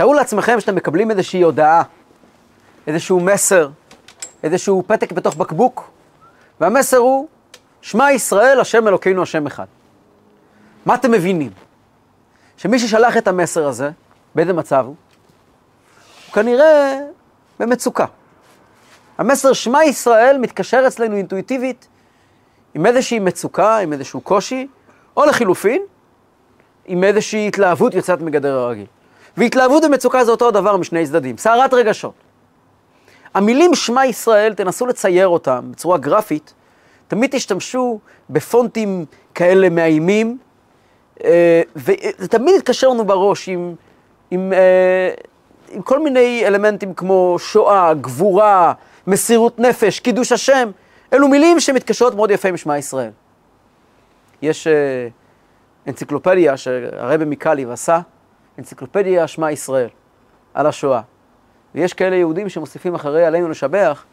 תארו לעצמכם שאתם מקבלים איזושהי הודעה, איזשהו מסר, איזשהו פתק בתוך בקבוק, והמסר הוא, שמע ישראל, השם אלוקינו, השם אחד. מה אתם מבינים? שמי ששלח את המסר הזה, באיזה מצב הוא? הוא כנראה במצוקה. המסר שמע ישראל מתקשר אצלנו אינטואיטיבית עם איזושהי מצוקה, עם איזשהו קושי, או לחילופין, עם איזושהי התלהבות יוצאת מגדר הרגיל. והתלהבות ומצוקה זה אותו הדבר משני צדדים, סערת רגשות. המילים שמע ישראל, תנסו לצייר אותם בצורה גרפית, תמיד תשתמשו בפונטים כאלה מאיימים, אה, וזה תמיד יתקשר לנו בראש עם, עם, אה, עם כל מיני אלמנטים כמו שואה, גבורה, מסירות נפש, קידוש השם, אלו מילים שמתקשרות מאוד יפה עם שמע ישראל. יש אה, אנציקלופדיה שהרבי מקליב עשה, אנציקלופדיה שמע ישראל, על השואה. ויש כאלה יהודים שמוסיפים אחרי עלינו לשבח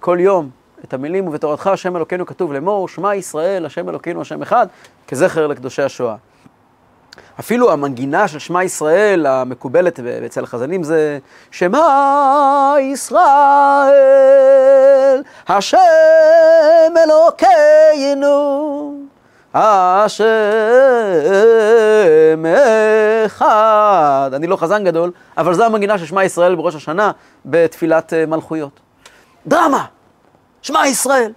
כל יום את המילים ובתורתך השם אלוקינו כתוב לאמור, שמע ישראל, השם אלוקינו השם אחד, כזכר לקדושי השואה. אפילו המנגינה של שמע ישראל המקובלת אצל החזנים זה שמע ישראל, השם אלוקינו, השם אחד. אני לא חזן גדול, אבל זו המנגינה של שמע ישראל בראש השנה בתפילת אה, מלכויות. דרמה! שמע ישראל!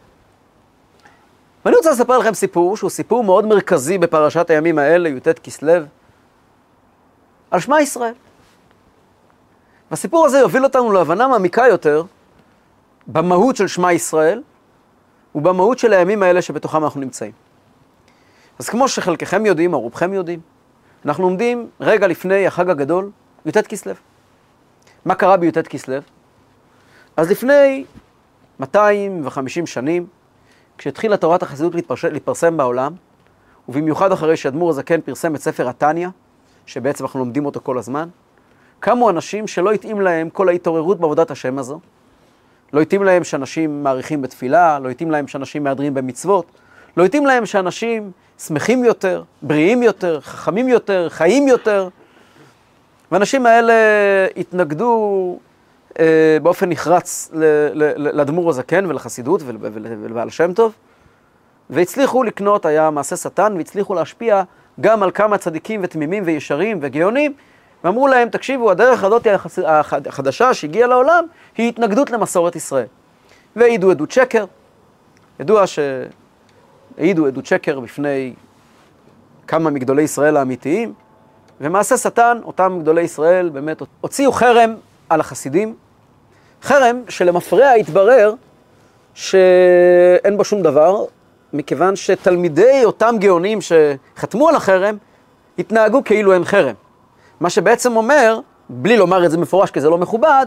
ואני רוצה לספר לכם סיפור שהוא סיפור מאוד מרכזי בפרשת הימים האלה, י"ט כסלו, על שמע ישראל. והסיפור הזה יוביל אותנו להבנה מעמיקה יותר במהות של שמע ישראל ובמהות של הימים האלה שבתוכם אנחנו נמצאים. אז כמו שחלקכם יודעים, או רובכם יודעים, אנחנו עומדים רגע לפני החג הגדול, י"ט כסלו. מה קרה בי"ט כסלו? אז לפני 250 שנים, כשהתחילה תורת החסידות להתפרסם בעולם, ובמיוחד אחרי שאדמו"ר הזקן פרסם את ספר התניא, שבעצם אנחנו לומדים אותו כל הזמן, קמו אנשים שלא התאים להם כל ההתעוררות בעבודת השם הזו. לא התאים להם שאנשים מעריכים בתפילה, לא התאים להם שאנשים מהדרים במצוות, לא התאים להם שאנשים שמחים יותר, בריאים יותר, חכמים יותר, חיים יותר. והאנשים האלה התנגדו אה, באופן נחרץ לאדמו"ר הזקן ולחסידות ולבעל שם טוב, והצליחו לקנות, היה מעשה שטן, והצליחו להשפיע גם על כמה צדיקים ותמימים וישרים וגאונים, ואמרו להם, תקשיבו, הדרך הזאת החדשה שהגיעה לעולם, היא התנגדות למסורת ישראל. והעידו עדות שקר. ידוע שהעידו עדות שקר בפני כמה מגדולי ישראל האמיתיים, ומעשה שטן, אותם גדולי ישראל באמת הוציאו חרם על החסידים, חרם שלמפרע התברר שאין בו שום דבר, מכיוון שתלמידי אותם גאונים שחתמו על החרם, התנהגו כאילו אין חרם. מה שבעצם אומר, בלי לומר את זה מפורש כי זה לא מכובד,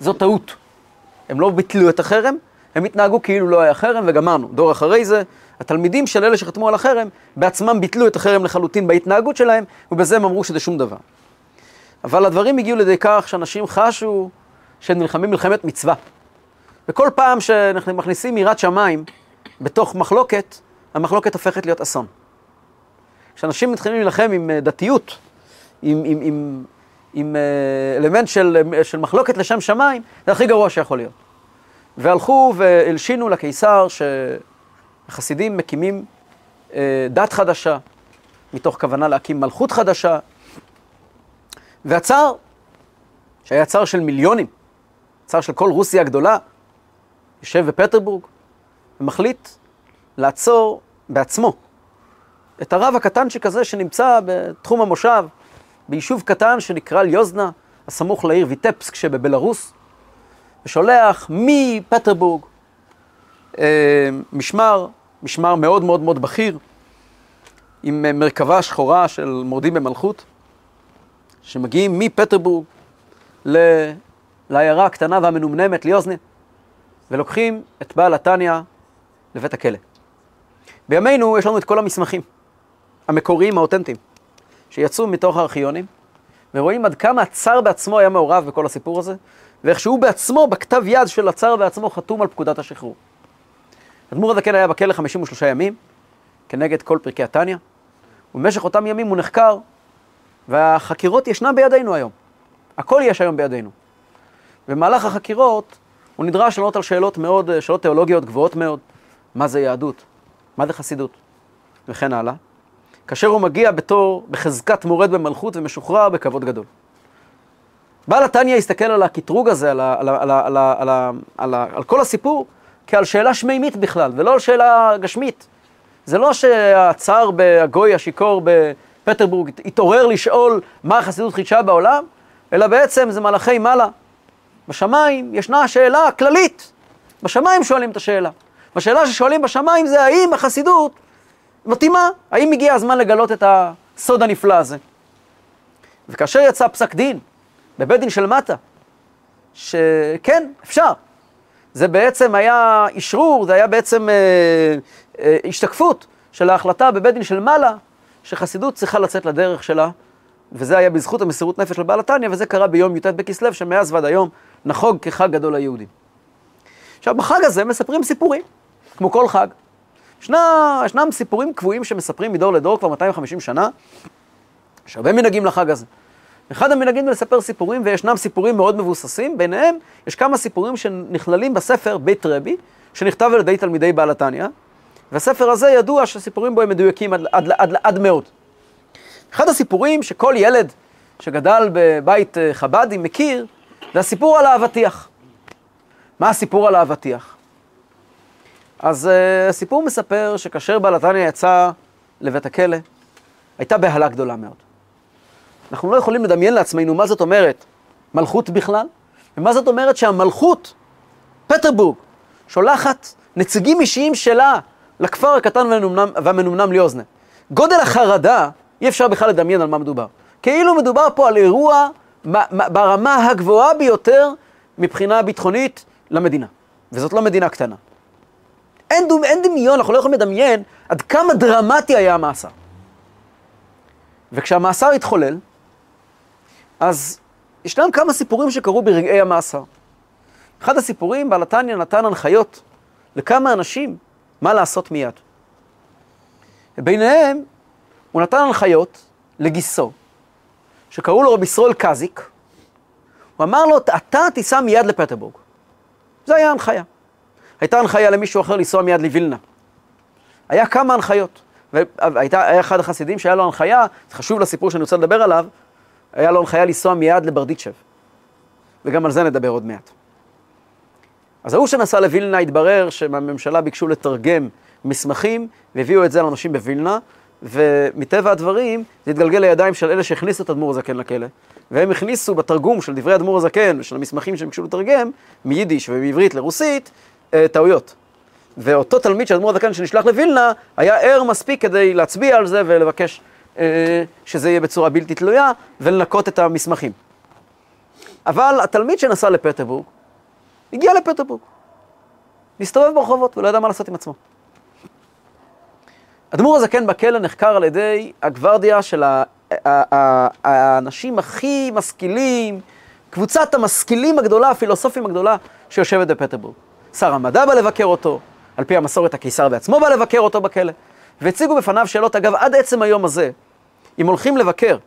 זו טעות. הם לא ביטלו את החרם, הם התנהגו כאילו לא היה חרם וגמרנו. דור אחרי זה, התלמידים של אלה שחתמו על החרם, בעצמם ביטלו את החרם לחלוטין בהתנהגות שלהם, ובזה הם אמרו שזה שום דבר. אבל הדברים הגיעו לידי כך שאנשים חשו שהם נלחמים מלחמת מצווה. וכל פעם שאנחנו מכניסים יראת שמיים בתוך מחלוקת, המחלוקת הופכת להיות אסון. כשאנשים מתחילים להילחם עם אה, דתיות, עם, עם, עם, עם אה, אלמנט של, אה, של מחלוקת לשם שמיים, זה הכי גרוע שיכול להיות. והלכו והלשינו לקיסר שהחסידים מקימים דת חדשה, מתוך כוונה להקים מלכות חדשה, והצאר, שהיה צאר של מיליונים, צאר של כל רוסיה הגדולה, יושב בפטרבורג ומחליט לעצור בעצמו את הרב הקטנצ'יק הזה שנמצא בתחום המושב, ביישוב קטן שנקרא ליוזנה, הסמוך לעיר ויטפסק שבבלארוס, ושולח מפטרבורג אה, משמר, משמר מאוד מאוד מאוד בכיר, עם מרכבה שחורה של מורדים במלכות, שמגיעים מפטרבורג ל... לעיירה הקטנה והמנומנמת ליוזנין, ולוקחים את בעל התניא לבית הכלא. בימינו יש לנו את כל המסמכים המקוריים, האותנטיים, שיצאו מתוך הארכיונים, ורואים עד כמה הצאר בעצמו היה מעורב בכל הסיפור הזה, ואיך שהוא בעצמו, בכתב יד של הצאר בעצמו, חתום על פקודת השחרור. אדמו"ר הזקן היה בכלא 53 ימים, כנגד כל פרקי התניא, ובמשך אותם ימים הוא נחקר, והחקירות ישנן בידינו היום. הכל יש היום בידינו. במהלך החקירות הוא נדרש לענות על שאלות מאוד, שאלות תיאולוגיות גבוהות מאוד. מה זה יהדות? מה זה חסידות? וכן הלאה. כאשר הוא מגיע בתור, בחזקת מורד במלכות ומשוחרר בכבוד גדול. בעל התניא הסתכל על הקטרוג הזה, על, ה, על, ה, על, ה, על, ה, על, ה, על, כל הסיפור, כעל שאלה שמימית בכלל, ולא על שאלה גשמית. זה לא שהצאר הגוי השיכור בפטרבורג התעורר לשאול מה החסידות חידשה בעולם, אלא בעצם זה מלאכי מעלה. בשמיים ישנה שאלה כללית. בשמיים שואלים את השאלה. והשאלה ששואלים בשמיים זה האם החסידות מתאימה, האם הגיע הזמן לגלות את הסוד הנפלא הזה. וכאשר יצא פסק דין בבית דין של מטה, שכן, אפשר. זה בעצם היה אשרור, זה היה בעצם אה, אה, השתקפות של ההחלטה בבית דין של מעלה, שחסידות צריכה לצאת לדרך שלה, וזה היה בזכות המסירות נפש של בעל התניא, וזה קרה ביום י"ט בכסלו, שמאז ועד היום נחוג כחג גדול ליהודים. עכשיו, בחג הזה מספרים סיפורים, כמו כל חג. ישנה, ישנם סיפורים קבועים שמספרים מדור לדור כבר 250 שנה, יש הרבה מנהגים לחג הזה. אחד המנהגים זה לספר סיפורים, וישנם סיפורים מאוד מבוססים, ביניהם יש כמה סיפורים שנכללים בספר בית רבי, שנכתב על ידי תלמידי בעל התניא, והספר הזה ידוע שהסיפורים בו הם מדויקים עד, עד, עד, עד מאוד. אחד הסיפורים שכל ילד שגדל בבית אה, חב"די מכיר, זה הסיפור על האבטיח. מה הסיפור על האבטיח? אז uh, הסיפור מספר שכאשר בעל התניא יצא לבית הכלא, הייתה בהלה גדולה מאוד. אנחנו לא יכולים לדמיין לעצמנו מה זאת אומרת מלכות בכלל, ומה זאת אומרת שהמלכות, פטרבורג, שולחת נציגים אישיים שלה לכפר הקטן והמנומנם, והמנומנם ליוזנה. גודל החרדה, אי אפשר בכלל לדמיין על מה מדובר. כאילו מדובר פה על אירוע ברמה הגבוהה ביותר מבחינה ביטחונית למדינה. וזאת לא מדינה קטנה. אין, דומ, אין דמיון, אנחנו לא יכולים לדמיין עד כמה דרמטי היה המאסר. וכשהמאסר התחולל, אז ישנם כמה סיפורים שקרו ברגעי המאסר. אחד הסיפורים, בעל התניא נתן הנחיות לכמה אנשים מה לעשות מיד. וביניהם, הוא נתן הנחיות לגיסו, שקראו לו רבי ישראל קזיק, הוא אמר לו, אתה תיסע מיד לפטרבורג. זו הייתה הנחיה. הייתה הנחיה למישהו אחר לנסוע מיד לווילנה. היה כמה הנחיות. והיה אחד החסידים שהיה לו הנחיה, זה חשוב לסיפור שאני רוצה לדבר עליו, היה לו הנחיה לנסוע מיד לברדיצ'ב. וגם על זה נדבר עוד מעט. אז ההוא שנסע לווילנה התברר שמהממשלה ביקשו לתרגם מסמכים, והביאו את זה לאנשים בווילנה, ומטבע הדברים זה התגלגל לידיים של אלה שהכניסו את אדמו"ר הזקן לכלא, והם הכניסו בתרגום של דברי אדמו"ר הזקן ושל המסמכים שהם ביקשו לתרגם, מיידיש ומעברית לרוסית, אה, טעויות. ואותו תלמיד של אדמו"ר הזקן שנשלח לווילנה, היה ער מספיק כדי להצביע על זה ולבקש שזה יהיה בצורה בלתי תלויה, ולנקות את המסמכים. אבל התלמיד שנסע לפטרבורג, הגיע לפטרבורג, מסתובב ברחובות ולא ידע מה לעשות עם עצמו. אדמו"ר הזקן בכלא נחקר על ידי הגוורדיה של האנשים הכי משכילים, קבוצת המשכילים הגדולה, הפילוסופים הגדולה, שיושבת בפטרבורג. שר המדע בא לבקר אותו, על פי המסורת הקיסר בעצמו בא לבקר אותו בכלא, והציגו בפניו שאלות, אגב, עד עצם היום הזה, אם הולכים לבקר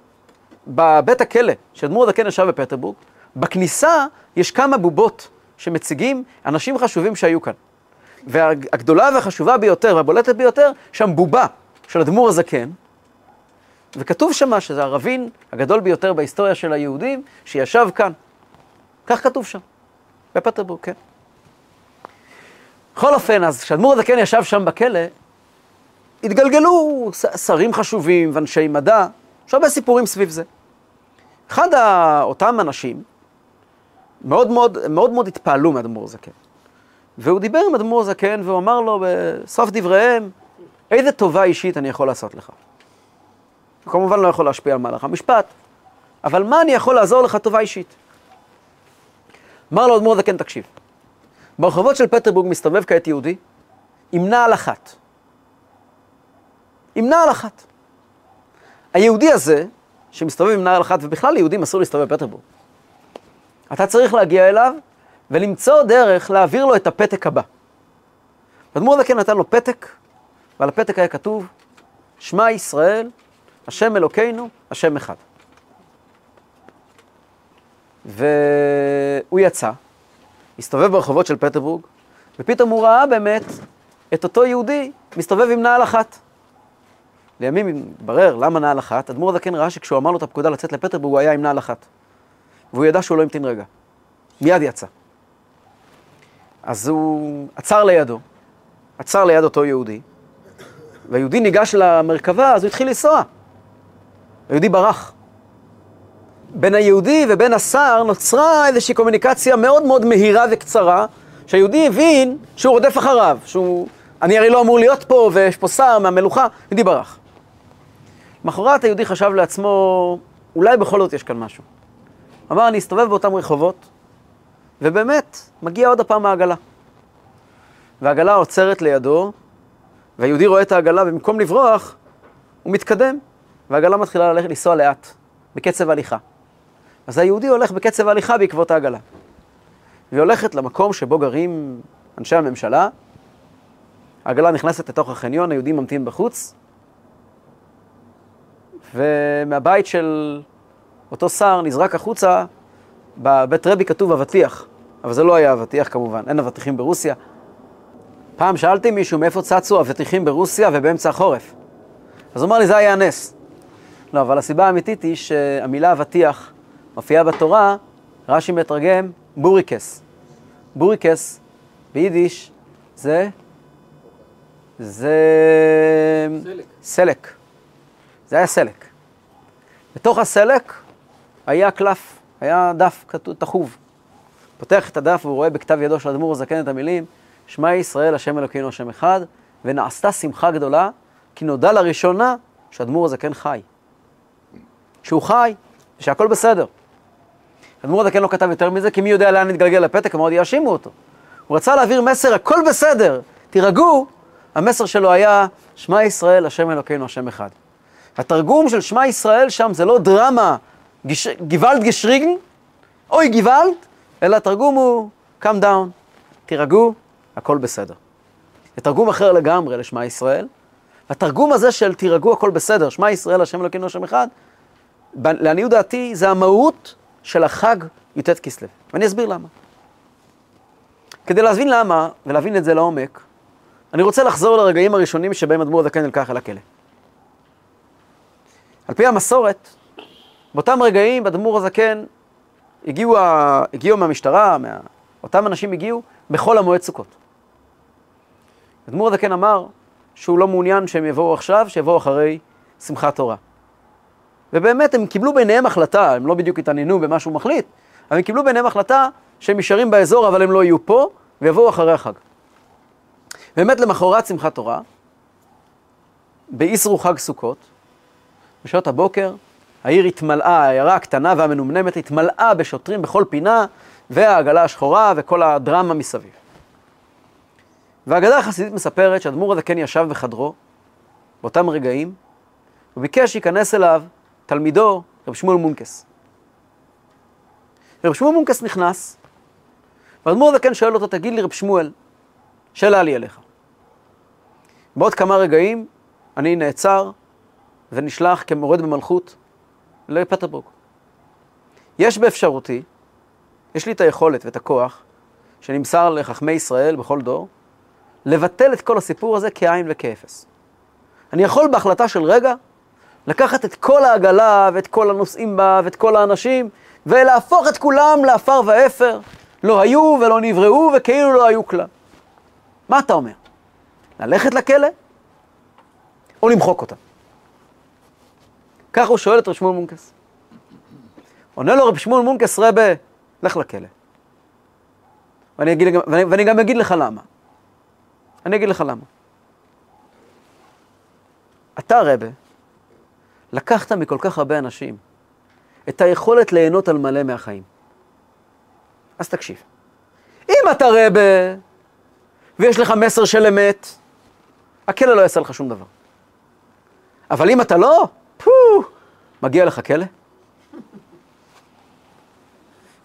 בבית הכלא שאדמו"ר הזקן ישב בפטרבורג, בכניסה יש כמה בובות שמציגים אנשים חשובים שהיו כאן. והגדולה והחשובה ביותר והבולטת ביותר, שם בובה של אדמו"ר הזקן, וכתוב שמה שזה הרבין הגדול ביותר בהיסטוריה של היהודים, שישב כאן. כך כתוב שם, בפטרבורג, כן. בכל אופן, אז כשאדמו"ר הזקן ישב שם בכלא, התגלגלו שרים חשובים ואנשי מדע, יש הרבה סיפורים סביב זה. אחד אותם אנשים מאוד מאוד, מאוד, מאוד התפעלו מאדמו"ר זקן. והוא דיבר עם אדמו"ר זקן והוא אמר לו בסוף דבריהם, איזה טובה אישית אני יכול לעשות לך. הוא כמובן לא יכול להשפיע על מהלך המשפט, אבל מה אני יכול לעזור לך טובה אישית? אמר לו אדמו"ר זקן, תקשיב, ברחובות של פטרבורג מסתובב כעת יהודי עם נעל אחת. עם נעל אחת. היהודי הזה, שמסתובב עם נעל אחת, ובכלל ליהודים אסור להסתובב בפטרבורג, אתה צריך להגיע אליו ולמצוא דרך להעביר לו את הפתק הבא. אדמו"ר זקן נתן לו פתק, ועל הפתק היה כתוב, שמע ישראל, השם אלוקינו, השם אחד. והוא יצא, הסתובב ברחובות של פטרבורג, ופתאום הוא ראה באמת את אותו יהודי מסתובב עם נעל אחת. לימים התברר למה נעל אחת, אדמו"ר הזקן ראה שכשהוא אמר לו את הפקודה לצאת לפטרבורג הוא היה עם נעל אחת. והוא ידע שהוא לא המתין רגע. מיד יצא. אז הוא עצר לידו, עצר ליד אותו יהודי, והיהודי ניגש למרכבה, אז הוא התחיל לנסוע. היהודי ברח. בין היהודי ובין השר נוצרה איזושהי קומוניקציה מאוד מאוד מהירה וקצרה, שהיהודי הבין שהוא רודף אחריו, שהוא... אני הרי לא אמור להיות פה, ויש פה שר מהמלוכה, יהודי ברח. למחרת היהודי חשב לעצמו, אולי בכל זאת יש כאן משהו. אמר, אני אסתובב באותם רחובות, ובאמת, מגיע עוד הפעם העגלה. והעגלה עוצרת לידו, והיהודי רואה את העגלה, ובמקום לברוח, הוא מתקדם, והעגלה מתחילה ללכת, לנסוע לאט, בקצב הליכה. אז היהודי הולך בקצב הליכה בעקבות העגלה. והיא הולכת למקום שבו גרים אנשי הממשלה, העגלה נכנסת לתוך החניון, היהודי ממתין בחוץ, ומהבית של אותו שר נזרק החוצה, בבית רבי כתוב אבטיח, אבל זה לא היה אבטיח כמובן, אין אבטיחים ברוסיה. פעם שאלתי מישהו מאיפה צצו אבטיחים ברוסיה ובאמצע החורף. אז הוא אמר לי, זה היה נס. לא, אבל הסיבה האמיתית היא שהמילה אבטיח מופיעה בתורה, רש"י מתרגם בוריקס. בוריקס ביידיש זה... זה... סלק. סלק. זה היה סלק. בתוך הסלק היה קלף, היה דף תחוב. פותח את הדף והוא רואה בכתב ידו של אדמו"ר הזקן את המילים, שמע ישראל, השם אלוקינו, השם אחד, ונעשתה שמחה גדולה, כי נודע לראשונה שאדמו"ר הזקן חי. שהוא חי, ושהכול בסדר. אדמו"ר הזקן לא כתב יותר מזה, כי מי יודע לאן נתגלגל הפתק, אמרו, יאשימו אותו. הוא רצה להעביר מסר, הכל בסדר, תירגעו. המסר שלו היה, שמע ישראל, השם אלוקינו, השם אחד. התרגום של שמע ישראל שם זה לא דרמה, גש... גוואלד גשריגן, אוי גוואלד, אלא התרגום הוא, come down, תירגעו, הכל בסדר. זה תרגום אחר לגמרי לשמע ישראל. התרגום הזה של תירגעו, הכל בסדר, שמע ישראל, השם אלוקינו, השם אחד, לעניות דעתי, זה המהות של החג י"ט כסלו. ואני אסביר למה. כדי להבין למה, ולהבין את זה לעומק, אני רוצה לחזור לרגעים הראשונים שבהם אדמו"ר הזקן נלקח אל הכלא. על פי המסורת, באותם רגעים אדמו"ר הזקן הגיעו, ה... הגיעו מהמשטרה, מה... אותם אנשים הגיעו בחול המועד סוכות. אדמו"ר הזקן אמר שהוא לא מעוניין שהם יבואו עכשיו, שיבואו אחרי שמחת תורה. ובאמת הם קיבלו ביניהם החלטה, הם לא בדיוק התעניינו במה שהוא מחליט, אבל הם קיבלו ביניהם החלטה שהם נשארים באזור אבל הם לא יהיו פה, ויבואו אחרי החג. באמת למחרת שמחת תורה, באיסרו חג סוכות, בשעות הבוקר, העיר התמלאה, העיירה הקטנה והמנומנמת התמלאה בשוטרים בכל פינה, והעגלה השחורה וכל הדרמה מסביב. והאגדה החסידית מספרת שאדמו"ר הזקן ישב בחדרו, באותם רגעים, וביקש שייכנס אליו תלמידו, רב שמואל מונקס. רב שמואל מונקס נכנס, ואדמו"ר הזקן שואל אותו, תגיד לי, רב שמואל, שאלה לי אליך. בעוד כמה רגעים אני נעצר ונשלח כמורד במלכות לפטרבורג. יש באפשרותי, יש לי את היכולת ואת הכוח שנמסר לחכמי ישראל בכל דור, לבטל את כל הסיפור הזה כאין וכאפס. אני יכול בהחלטה של רגע לקחת את כל העגלה ואת כל הנוסעים בה ואת כל האנשים ולהפוך את כולם לעפר ואפר. לא היו ולא נבראו וכאילו לא היו כלל. מה אתה אומר? ללכת לכלא או למחוק אותם? ככה הוא שואל את רב שמואל מונקס. עונה לו רב שמואל מונקס, רבה, לך לכלא. ואני, אגיד, ואני, ואני גם אגיד לך למה. אני אגיד לך למה. אתה, רבה, לקחת מכל כך הרבה אנשים את היכולת ליהנות על מלא מהחיים. אז תקשיב. אם אתה רבה ויש לך מסר של אמת, הכלא לא יעשה לך שום דבר. אבל אם אתה לא, מגיע לך כלא.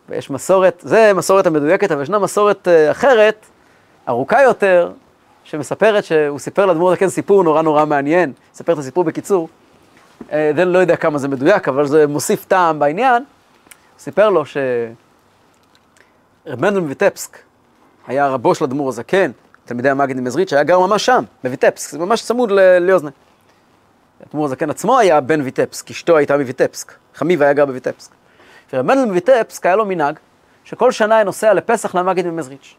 ויש מסורת, זה מסורת המדויקת, אבל ישנה מסורת uh, אחרת, ארוכה יותר, שמספרת שהוא סיפר לאדמו"ר הזקן סיפור נורא נורא מעניין, סיפר את הסיפור בקיצור, uh, זה לא יודע כמה זה מדויק, אבל זה מוסיף טעם בעניין. סיפר לו ש... רב מנדל מוויטפסק היה רבו של אדמו"ר הזקן, תלמידי המגיד ממזריץ', היה גר ממש שם, בוויטפסק, זה ממש צמוד ליוזנה. אדמו"ר הזקן עצמו היה בן ויטפסק, אשתו הייתה מוויטפסק, חמיב היה גר בוויטפסק. ורב מנדל היה לו מנהג, שכל שנה היה נוסע לפסח למגיד ממזריץ'.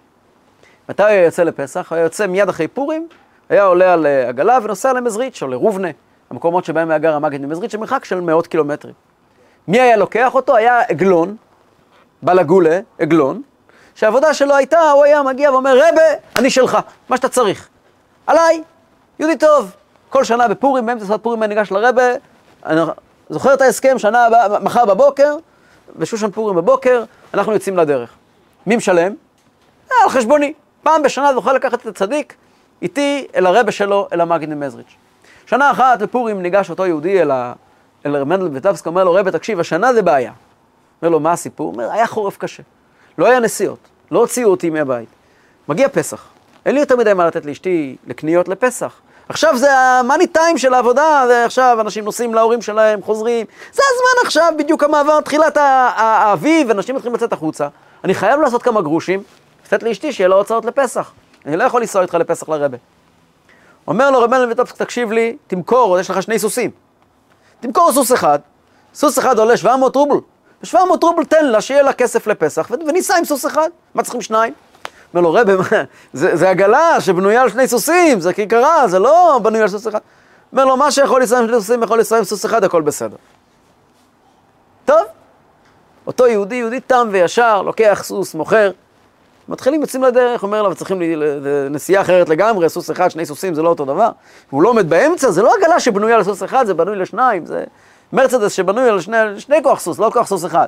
מתי הוא היה יוצא לפסח? הוא היה יוצא מיד אחרי פורים, היה עולה על אה, עגלה ונוסע למזריץ' או לרובנה, המקומות שבהם היה גר המגיד ממזריץ', שמרחק של מאות קילומטרים. מי היה לוקח אותו? היה עגלון, בלגולה, עגלון, שהעבודה שלו הייתה, הוא היה מגיע ואומר, רבה, אני שלך, מה שאתה צריך. עליי, יהודי טוב. כל שנה בפורים, באמצע שפת פורים אני ניגש לרבה, אני זוכר את ההסכם, שנה הבאה, מחר בבוקר, בשושן פורים בבוקר, אנחנו יוצאים לדרך. מי משלם? אה, על חשבוני. פעם בשנה זוכה לקחת את הצדיק איתי אל הרבה שלו, אל המגיד ממזריץ'. שנה אחת בפורים ניגש אותו יהודי אל, ה... אל מנדל וטבסק, אומר לו, רבה, תקשיב, השנה זה בעיה. אומר לו, מה הסיפור? אומר, היה חורף קשה. לא היה נסיעות, לא הוציאו אותי מהבית. מגיע פסח, אין לי יותר מדי מה לתת לאשתי לקניות לפסח. עכשיו זה המאני טיים של העבודה, זה עכשיו אנשים נוסעים להורים שלהם, חוזרים. זה הזמן עכשיו, בדיוק המעבר, תחילת האביב, אנשים מתחילים לצאת החוצה. אני חייב לעשות כמה גרושים, לתת לאשתי שיהיה לה הוצאות לפסח. אני לא יכול לנסוע איתך לפסח לרבה. אומר לו רבי וטופסק, תקשיב לי, תמכור, יש לך שני סוסים. תמכור סוס אחד, סוס אחד עולה 700 רובל. ב-700 רובל תן לה, שיהיה לה כסף לפסח, וניסע עם סוס אחד. מה צריכים שניים? אומר לו, רבי, זה, עגלה שבנויה על שני סוסים, זה כיכרה, זה לא בנוי על סוס אחד. אומר לו, מה שיכול עם שני סוסים, יכול עם סוס אחד, הכל בסדר. טוב, אותו יהודי, יהודי תם וישר, לוקח סוס, מוכר, מתחילים, יוצאים לדרך, אומר לו, צריכים נסיעה אחרת לגמרי, סוס אחד, שני סוסים, זה לא אותו דבר. הוא לא עומד באמצע, זה לא עגלה שבנויה לסוס אחד, זה בנוי לשניים, זה מרצדס שבנוי על שני, שני כוח סוס, לא כוח סוס אחד.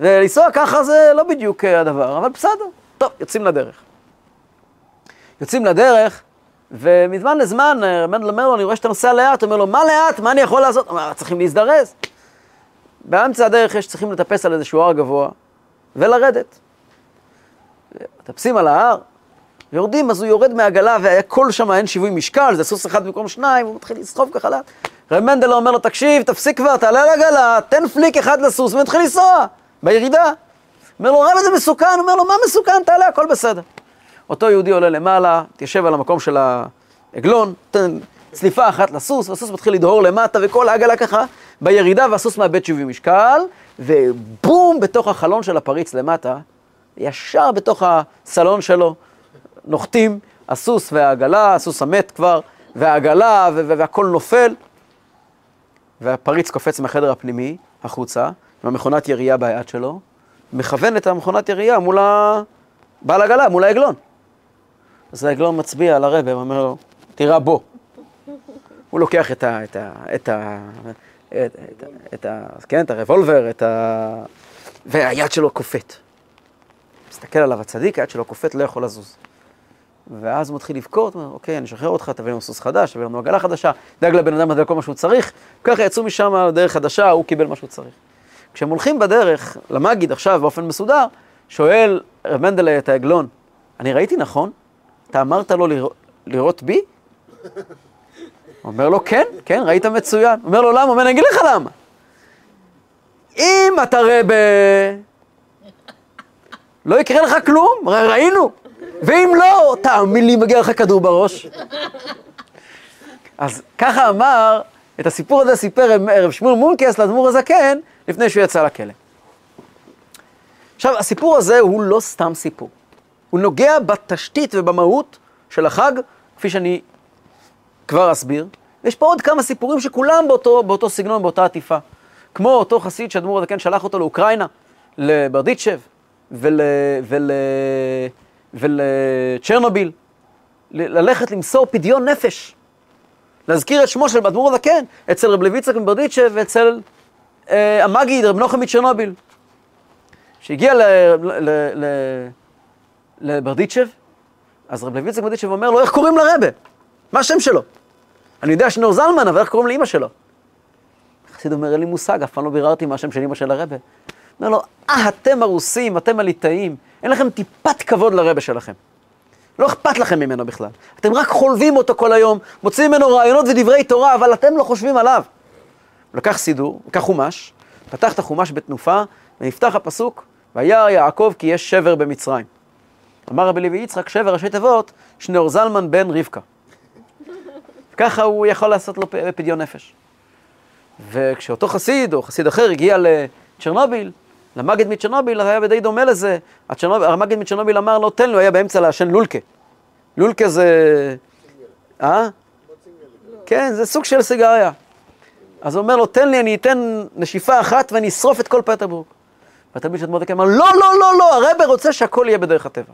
ולנסוע ככה זה לא בדיוק אה, הדבר, אבל בסדר. טוב, יוצאים לדרך. יוצאים לדרך, ומזמן לזמן, אה, מנדל אומר לו, אני רואה שאתה נוסע לאט, אומר לו, מה לאט? מה אני יכול לעשות? הוא אומר, צריכים להזדרז. באמצע הדרך יש צריכים לטפס על איזשהו הר גבוה ולרדת. מטפסים על ההר, יורדים, אז הוא יורד מהעגלה קול שם, אין שיווי משקל, זה סוס אחד במקום שניים, הוא מתחיל לסחוב ככה לאט. רב מנדל אומר לו, תקשיב, תפסיק כבר, תעלה על העגלה, תן פליק אחד לסוס ונתחיל לנסוע, בירידה. אומר לו, רב, זה מסוכן, אומר לו, מה מסוכן? תעלה, הכל בסדר. אותו יהודי עולה למעלה, תיישב על המקום של העגלון, תן צליפה אחת לסוס, והסוס מתחיל לדהור למטה, וכל העגלה ככה בירידה, והסוס מאבד שיווי משקל, ובום, בתוך החלון של הפריץ למטה, ישר בתוך הסלון שלו, נוחתים הסוס והעגלה, הסוס המת כבר, והעגלה, והכל נופל, והפריץ קופץ מהחדר הפנימי החוצה, עם המכונת ירייה ביד שלו, מכוון את המכונת ירייה מול בעל עגלה, מול העגלון. אז העגלון מצביע על הרבי, ואומר לו, תירה בו. הוא לוקח את ה... את ה... את ה... את, את, את ה... כן, את הרבולבר, את ה... והיד שלו קופאת. מסתכל עליו הצדיק, היד שלו קופאת, לא יכול לזוז. ואז הוא מתחיל לבכות, אומר, אוקיי, אני אשחרר אותך, תביא לנו סוס חדש, תביא לנו עגלה חדשה, דאג לבן אדם הזה כל מה שהוא צריך, ככה יצאו משם דרך חדשה, הוא קיבל מה שהוא צריך. כשהם הולכים בדרך, למגיד עכשיו באופן מסודר, שואל רב מנדלה את העגלון, אני ראיתי נכון? אתה אמרת לו לראות, בי? אומר לו, כן, כן, ראית מצוין. אומר לו, למה? אומר, אני אגיד לך למה. אם אתה רבה, לא יקרה לך כלום, ראינו. ואם לא, תאמין לי, מגיע לך כדור בראש. אז ככה אמר, את הסיפור הזה סיפר רב שמואל מונקס לאדמו"ר הזקן, לפני שהוא יצא לכלא. עכשיו, הסיפור הזה הוא לא סתם סיפור. הוא נוגע בתשתית ובמהות של החג, כפי שאני כבר אסביר. יש פה עוד כמה סיפורים שכולם באותו, באותו סגנון, באותה עטיפה. כמו אותו חסיד שאדמו"ר הזקן שלח אותו לאוקראינה, לברדיצ'ב ול, ול, ולצ'רנוביל, ללכת למסור פדיון נפש. להזכיר את שמו של אדמו"ר הזקן, אצל רב לויצק מברדיצ'ב ואצל המגיד, רב נוחם מצ'רנוביל. שהגיע לברדיצ'ב, אז רב לויצק מברדיצ'ב אומר לו, איך קוראים לרבה? מה השם שלו? אני יודע שנור זלמן, אבל איך קוראים לאימא שלו? חסיד אומר, אין לי מושג, אף פעם לא ביררתי מה השם של אימא של הרבה. אומר לו, אה, אתם הרוסים, אתם הליטאים, אין לכם טיפת כבוד לרבה שלכם. לא אכפת לכם ממנו בכלל. אתם רק חולבים אותו כל היום, מוצאים ממנו רעיונות ודברי תורה, אבל אתם לא חושבים עליו. הוא לקח סידור, לקח חומש, פתח את החומש בתנופה, ונפתח הפסוק, וירא יעקב כי יש שבר במצרים. אמר רבי לוי יצחק, שבר ראשי תיבות, שניאור זלמן בן רבקה. ככה הוא יכול לעשות לו פדיון נפש. וכשאותו חסיד, או חסיד אחר, הגיע לצ'רנוביל, למגד מצ'רנוביל, היה די דומה לזה. המגד מצ'רנוביל אמר לו, תן לו, היה באמצע לעשן לולקה. לולקה זה... אה? כן, זה סוג של סיגריה. אז הוא אומר לו, תן לי, אני אתן נשיפה אחת ואני אשרוף את כל פטרבורג. והתלמיד של מרדכי אמר, לא, לא, לא, לא, הרבה רוצה שהכל יהיה בדרך הטבע.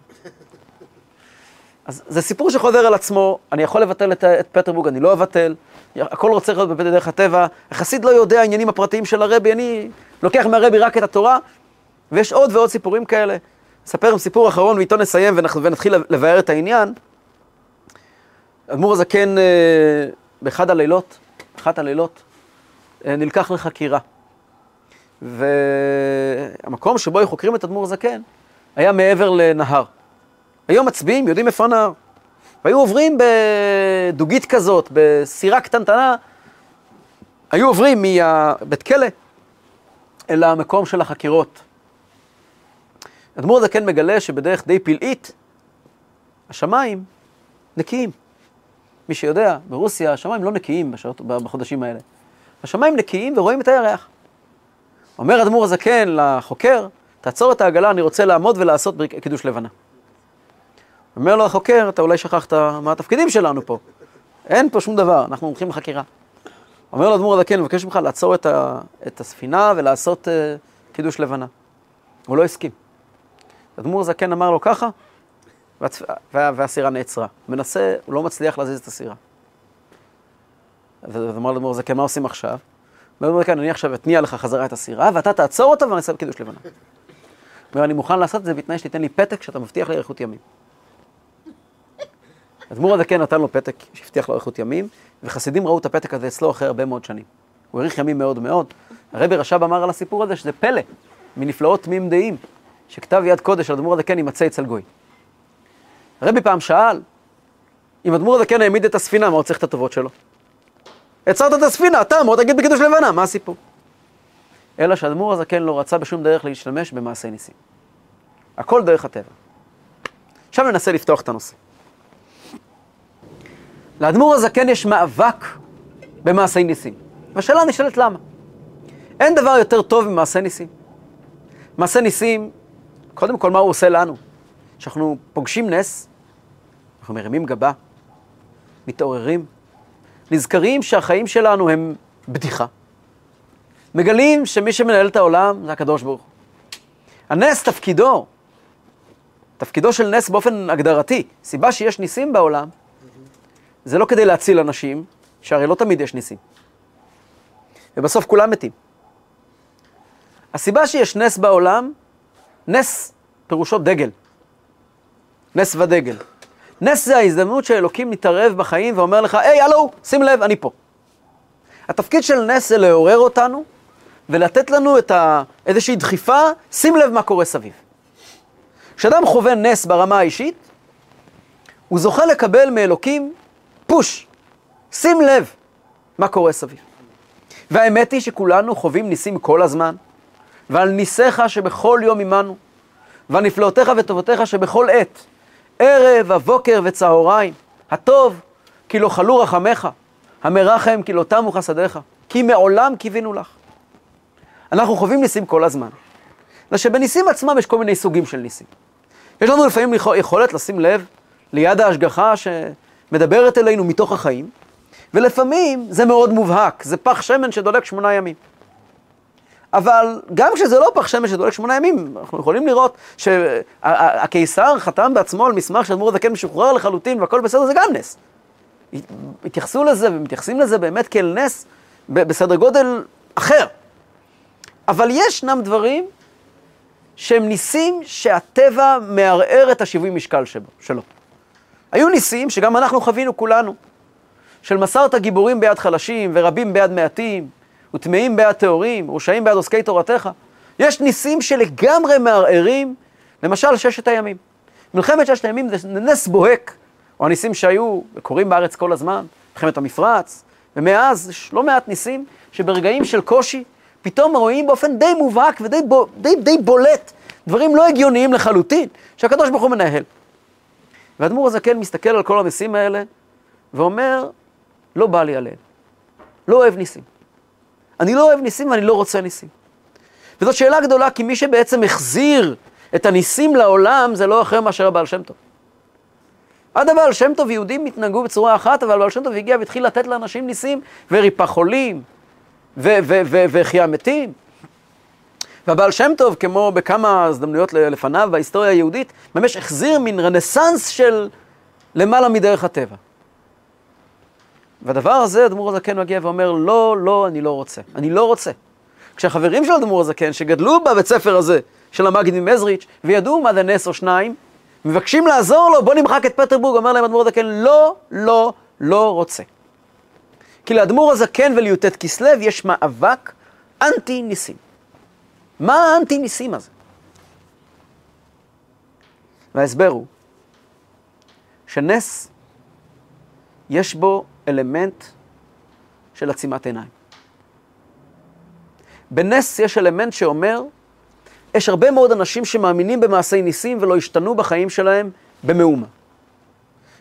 אז זה סיפור שחוזר על עצמו, אני יכול לבטל את, את פטרבורג, אני לא אבטל, הכל רוצה להיות בדרך הטבע, החסיד לא יודע העניינים הפרטיים של הרבי, אני לוקח מהרבי רק את התורה, ויש עוד ועוד סיפורים כאלה. אספר עם סיפור אחרון ואיתו נסיים ונתחיל לבאר את העניין. אדמו"ר הזקן אה, באחד הלילות, אחת הלילות, נלקח לחקירה. והמקום שבו היו חוקרים את אדמו"ר הזקן היה מעבר לנהר. היו מצביעים, יודעים איפה הנהר. והיו עוברים בדוגית כזאת, בסירה קטנטנה, היו עוברים מבית כלא אל המקום של החקירות. אדמו"ר הזקן מגלה שבדרך די פלאית, השמיים נקיים. מי שיודע, ברוסיה השמיים לא נקיים בשעות, בחודשים האלה. השמיים נקיים ורואים את הירח. אומר אדמו"ר הזקן לחוקר, תעצור את העגלה, אני רוצה לעמוד ולעשות קידוש לבנה. אומר לו החוקר, אתה אולי שכחת מה התפקידים שלנו פה. אין פה שום דבר, אנחנו הולכים לחקירה. אומר לו אדמו"ר הזקן, אני מבקש ממך לעצור את, ה, את הספינה ולעשות uh, קידוש לבנה. הוא לא הסכים. אדמו"ר הזקן אמר לו ככה. והסירה נעצרה. מנסה, הוא לא מצליח להזיז את הסירה. אז אמר לאדמו"ר הזקן, מה עושים עכשיו? אומר לו, אני עכשיו אתניע לך חזרה את הסירה, ואתה תעצור אותה ואני אעשה קידוש לבנה. אומר, אני מוכן לעשות את זה בתנאי שתיתן לי פתק שאתה מבטיח לי אריכות ימים. אדמו"ר הזקן נתן לו פתק שהבטיח לו אריכות ימים, וחסידים ראו את הפתק הזה אצלו אחרי הרבה מאוד שנים. הוא האריך ימים מאוד מאוד. הרבי רש"ב אמר על הסיפור הזה שזה פלא, מנפלאות תמים דעים, שכתב יד קודש של אדמו"ר הזקן יימצא אצל גוי. הרבי פעם שאל, אם אדמו"ר הזקן העמיד את הספינה, מה הוא צריך את הטובות שלו? עצרת את הספינה, אתה אמור תגיד בקידוש לבנה, מה הסיפור? אלא שאדמו"ר הזקן לא רצה בשום דרך להשתמש במעשי ניסים. הכל דרך הטבע. עכשיו ננסה לפתוח את הנושא. לאדמו"ר הזקן יש מאבק במעשי ניסים. והשאלה נשאלת למה. אין דבר יותר טוב ממעשי ניסים. מעשה ניסים, קודם כל מה הוא עושה לנו? כשאנחנו פוגשים נס, אנחנו מרימים גבה, מתעוררים, נזכרים שהחיים שלנו הם בדיחה. מגלים שמי שמנהל את העולם זה הקדוש ברוך הוא. הנס תפקידו, תפקידו של נס באופן הגדרתי, סיבה שיש ניסים בעולם, זה לא כדי להציל אנשים, שהרי לא תמיד יש ניסים. ובסוף כולם מתים. הסיבה שיש נס בעולם, נס פירושו דגל. נס ודגל. נס זה ההזדמנות שאלוקים מתערב בחיים ואומר לך, היי, הלו, שים לב, אני פה. התפקיד של נס זה לעורר אותנו ולתת לנו את ה... איזושהי דחיפה, שים לב מה קורה סביב. כשאדם חווה נס ברמה האישית, הוא זוכה לקבל מאלוקים פוש, שים לב מה קורה סביב. והאמת היא שכולנו חווים ניסים כל הזמן, ועל ניסיך שבכל יום עמנו, ועל נפלאותיך וטובותיך שבכל עת. ערב, הבוקר וצהריים. הטוב, כי לא חלו רחמך, המרחם, כי לא תמו חסדיך, כי מעולם קיווינו לך. אנחנו חווים ניסים כל הזמן. אלא שבניסים עצמם יש כל מיני סוגים של ניסים. יש לנו לפעמים יכולת לשים לב ליד ההשגחה שמדברת אלינו מתוך החיים, ולפעמים זה מאוד מובהק, זה פח שמן שדולק שמונה ימים. אבל גם כשזה לא פח שמש שדולק שמונה ימים, אנחנו יכולים לראות שהקיסר חתם בעצמו על מסמך שאדמו"ר הזקן משוחרר לחלוטין והכל בסדר, זה גם נס. התייחסו לזה ומתייחסים לזה באמת כאל נס בסדר גודל אחר. אבל ישנם דברים שהם ניסים שהטבע מערער את השיווי משקל שלו. היו ניסים שגם אנחנו חווינו כולנו, של מסרת גיבורים ביד חלשים ורבים ביד מעטים, וטמאים בעד טהורים, רשעים בעד עוסקי תורתך. יש ניסים שלגמרי מערערים, למשל ששת הימים. מלחמת ששת הימים זה נס בוהק, או הניסים שהיו וקורים בארץ כל הזמן, מלחמת המפרץ, ומאז יש לא מעט ניסים שברגעים של קושי פתאום רואים באופן די מובהק ודי ב, די, די בולט דברים לא הגיוניים לחלוטין, שהקדוש ברוך הוא מנהל. והאדמו"ר הזקן מסתכל על כל המסים האלה ואומר, לא בא לי עליהם. לא אוהב ניסים. אני לא אוהב ניסים ואני לא רוצה ניסים. וזאת שאלה גדולה, כי מי שבעצם החזיר את הניסים לעולם זה לא אחר מאשר הבעל שם טוב. עד הבעל שם טוב יהודים התנהגו בצורה אחת, אבל הבעל שם טוב הגיע והתחיל לתת לאנשים ניסים, וריפא חולים, והחייה מתים. והבעל שם טוב, כמו בכמה הזדמנויות לפניו בהיסטוריה היהודית, ממש החזיר מין רנסאנס של למעלה מדרך הטבע. והדבר הזה, אדמו"ר הזקן מגיע ואומר, לא, לא, אני לא רוצה. אני לא רוצה. כשהחברים של אדמו"ר הזקן, שגדלו בבית ספר הזה, של המגיד ממזריץ', וידעו מה זה נס או שניים, מבקשים לעזור לו, בוא נמחק את פטרבורג, אומר להם אדמו"ר הזקן, לא, לא, לא רוצה. כי לאדמו"ר הזקן ולי"ט כסלו יש מאבק אנטי ניסים. מה האנטי ניסים הזה? וההסבר הוא שנס יש בו אלמנט של עצימת עיניים. בנס יש אלמנט שאומר, יש הרבה מאוד אנשים שמאמינים במעשי ניסים ולא השתנו בחיים שלהם במאומה.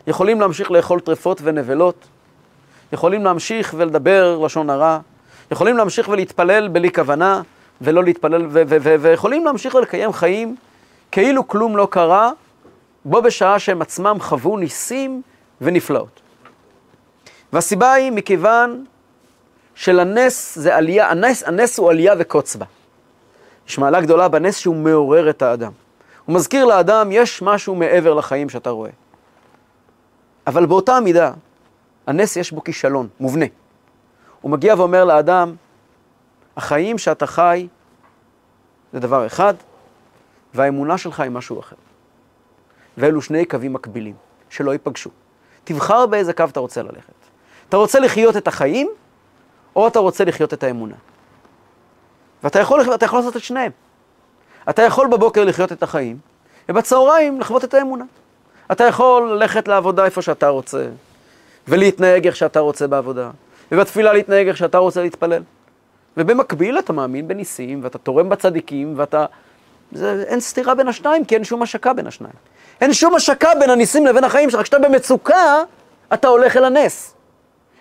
יכולים להמשיך לאכול טרפות ונבלות, יכולים להמשיך ולדבר לשון הרע, יכולים להמשיך ולהתפלל בלי כוונה, ולא להתפלל, ויכולים להמשיך ולקיים חיים כאילו כלום לא קרה, בו בשעה שהם עצמם חוו ניסים ונפלאות. והסיבה היא מכיוון שלנס זה עלייה, הנס, הנס הוא עלייה וקוץ בה. יש מעלה גדולה בנס שהוא מעורר את האדם. הוא מזכיר לאדם, יש משהו מעבר לחיים שאתה רואה. אבל באותה מידה, הנס יש בו כישלון, מובנה. הוא מגיע ואומר לאדם, החיים שאתה חי זה דבר אחד, והאמונה שלך היא משהו אחר. ואלו שני קווים מקבילים, שלא ייפגשו. תבחר באיזה קו אתה רוצה ללכת. אתה רוצה לחיות את החיים, או אתה רוצה לחיות את האמונה. ואתה יכול, יכול לעשות את שניהם. אתה יכול בבוקר לחיות את החיים, ובצהריים לחוות את האמונה. אתה יכול ללכת לעבודה איפה שאתה רוצה, ולהתנהג איך שאתה רוצה בעבודה, ובתפילה להתנהג איך שאתה רוצה להתפלל. ובמקביל אתה מאמין בניסים, ואתה תורם בצדיקים, ואתה... זה, אין סתירה בין השניים, כי אין שום השקה בין השניים. אין שום השקה בין הניסים לבין החיים שלך. כשאתה במצוקה, אתה הולך אל הנס.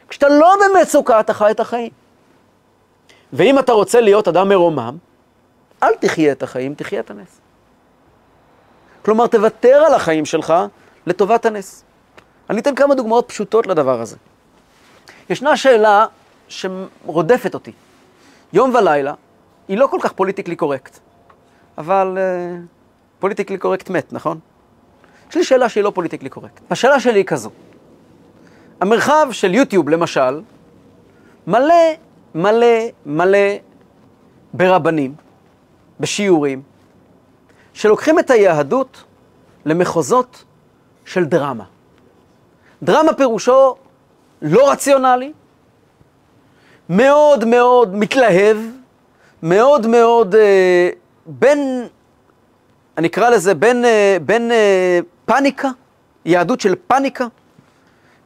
כשאתה לא במצוקה, אתה חי את החיים. ואם אתה רוצה להיות אדם מרומם, אל תחיה את החיים, תחיה את הנס. כלומר, תוותר על החיים שלך לטובת הנס. אני אתן כמה דוגמאות פשוטות לדבר הזה. ישנה שאלה שרודפת אותי. יום ולילה, היא לא כל כך politically correct, אבל uh, politically correct מת, נכון? יש לי שאלה שהיא לא politically correct. השאלה שלי היא כזו. המרחב של יוטיוב, למשל, מלא, מלא, מלא ברבנים, בשיעורים, שלוקחים את היהדות למחוזות של דרמה. דרמה פירושו לא רציונלי, מאוד מאוד מתלהב, מאוד מאוד אה, בין, אני אקרא לזה בין, אה, בין אה, פאניקה, יהדות של פאניקה,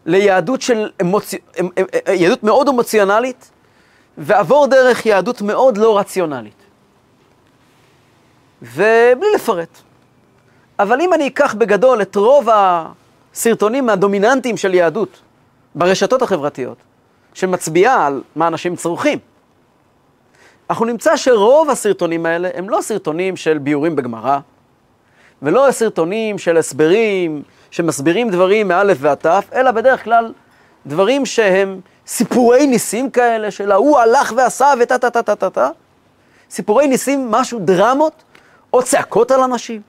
ליהדות של אמוצ... אמ, אמ, אה, יהדות מאוד אמוציונלית, ועבור דרך יהדות מאוד לא רציונלית. ובלי לפרט. אבל אם אני אקח בגדול את רוב הסרטונים הדומיננטיים של יהדות ברשתות החברתיות, שמצביעה על מה אנשים צורכים, אנחנו נמצא שרוב הסרטונים האלה הם לא סרטונים של ביורים בגמרא, ולא סרטונים של הסברים שמסבירים דברים מאלף ועד תף, אלא בדרך כלל דברים שהם סיפורי ניסים כאלה, של ההוא הלך ועשה וטה טה טה טה טה טה. סיפורי ניסים, משהו דרמות, או צעקות על אנשים,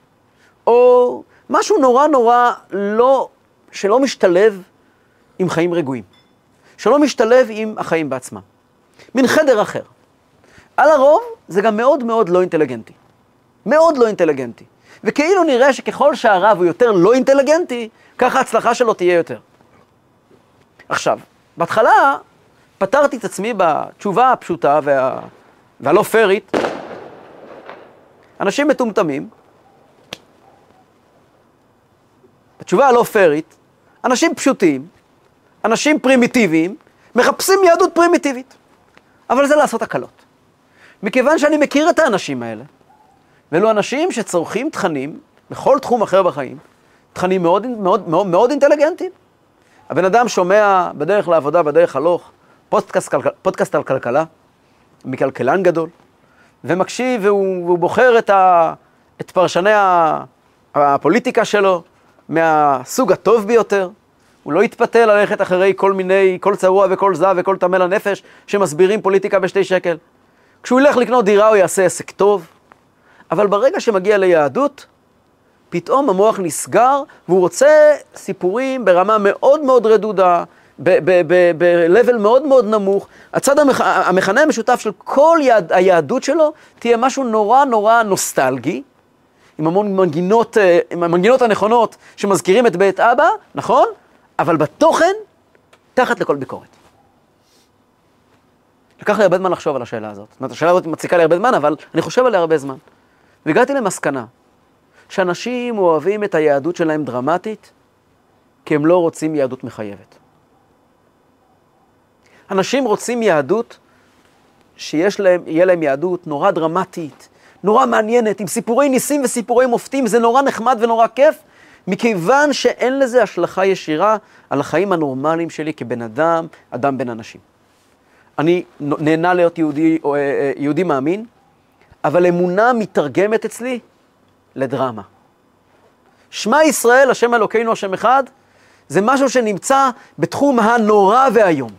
או משהו נורא נורא לא, שלא משתלב עם חיים רגועים, שלא משתלב עם החיים בעצמם. מין חדר אחר. על הרוב זה גם מאוד מאוד לא אינטליגנטי. מאוד לא אינטליגנטי. וכאילו נראה שככל שהרב הוא יותר לא אינטליגנטי, ככה ההצלחה שלו תהיה יותר. עכשיו, בהתחלה פתרתי את עצמי בתשובה הפשוטה וה... והלא פיירית. אנשים מטומטמים, בתשובה הלא פיירית, אנשים פשוטים, אנשים פרימיטיביים, מחפשים יהדות פרימיטיבית. אבל זה לעשות הקלות. מכיוון שאני מכיר את האנשים האלה, ואלו אנשים שצורכים תכנים בכל תחום אחר בחיים, תכנים מאוד, מאוד, מאוד, מאוד אינטליגנטיים. הבן אדם שומע בדרך לעבודה, בדרך הלוך, פודקאסט, פודקאסט על כלכלה, מכלכלן גדול, ומקשיב והוא, והוא בוחר את, ה, את פרשני הפוליטיקה שלו מהסוג הטוב ביותר. הוא לא יתפתה ללכת אחרי כל מיני, כל צרוע וכל זב וכל טמא לנפש שמסבירים פוליטיקה בשתי שקל. כשהוא ילך לקנות דירה הוא יעשה עסק טוב, אבל ברגע שמגיע ליהדות, פתאום המוח נסגר והוא רוצה סיפורים ברמה מאוד מאוד רדודה, ב-level מאוד מאוד נמוך. הצד המכ... המכנה המשותף של כל יד... היהדות שלו תהיה משהו נורא נורא נוסטלגי, עם המון מנגינות, אה, עם המנגינות הנכונות שמזכירים את בית אבא, נכון? אבל בתוכן, תחת לכל ביקורת. לקח לי הרבה זמן לחשוב על השאלה הזאת. זאת אומרת, השאלה הזאת מציקה לי הרבה זמן, אבל אני חושב עליה הרבה זמן. והגעתי למסקנה שאנשים אוהבים את היהדות שלהם דרמטית, כי הם לא רוצים יהדות מחייבת. אנשים רוצים יהדות שיש להם, יהיה להם יהדות נורא דרמטית, נורא מעניינת, עם סיפורי ניסים וסיפורי מופתים, זה נורא נחמד ונורא כיף, מכיוון שאין לזה השלכה ישירה על החיים הנורמליים שלי כבן אדם, אדם בין אנשים. אני נהנה להיות יהודי, אה, אה, יהודי מאמין, אבל אמונה מתרגמת אצלי לדרמה. שמע ישראל, השם אלוקינו, השם אחד, זה משהו שנמצא בתחום הנורא והיום.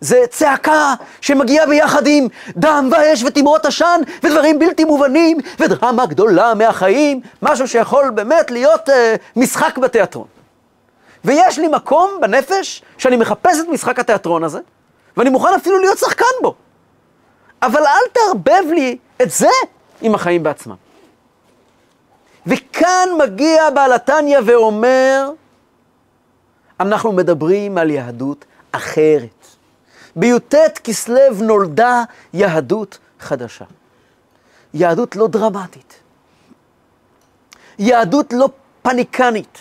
זה צעקה שמגיעה ביחד עם דם ואש ותמרות עשן ודברים בלתי מובנים ודרמה גדולה מהחיים, משהו שיכול באמת להיות אה, משחק בתיאטרון. ויש לי מקום בנפש שאני מחפש את משחק התיאטרון הזה, ואני מוכן אפילו להיות שחקן בו. אבל אל תערבב לי את זה עם החיים בעצמם. וכאן מגיע בעל התניא ואומר, אנחנו מדברים על יהדות אחרת. בי"ט כסלו נולדה יהדות חדשה. יהדות לא דרמטית. יהדות לא פניקנית.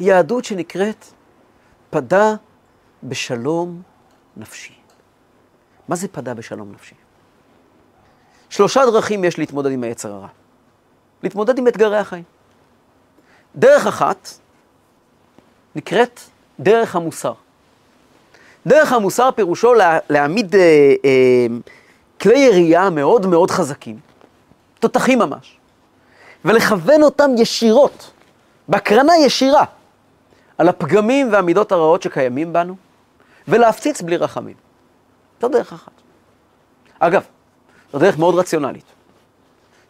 יהדות שנקראת פדה בשלום נפשי. מה זה פדה בשלום נפשי? שלושה דרכים יש להתמודד עם היצר הרע. להתמודד עם אתגרי החיים. דרך אחת נקראת דרך המוסר. דרך המוסר פירושו לה, להעמיד אה, אה, כלי ירייה מאוד מאוד חזקים, תותחים ממש, ולכוון אותם ישירות, בהקרנה ישירה, על הפגמים והמידות הרעות שקיימים בנו, ולהפציץ בלי רחמים. זו דרך אחת. אגב, זו דרך מאוד רציונלית.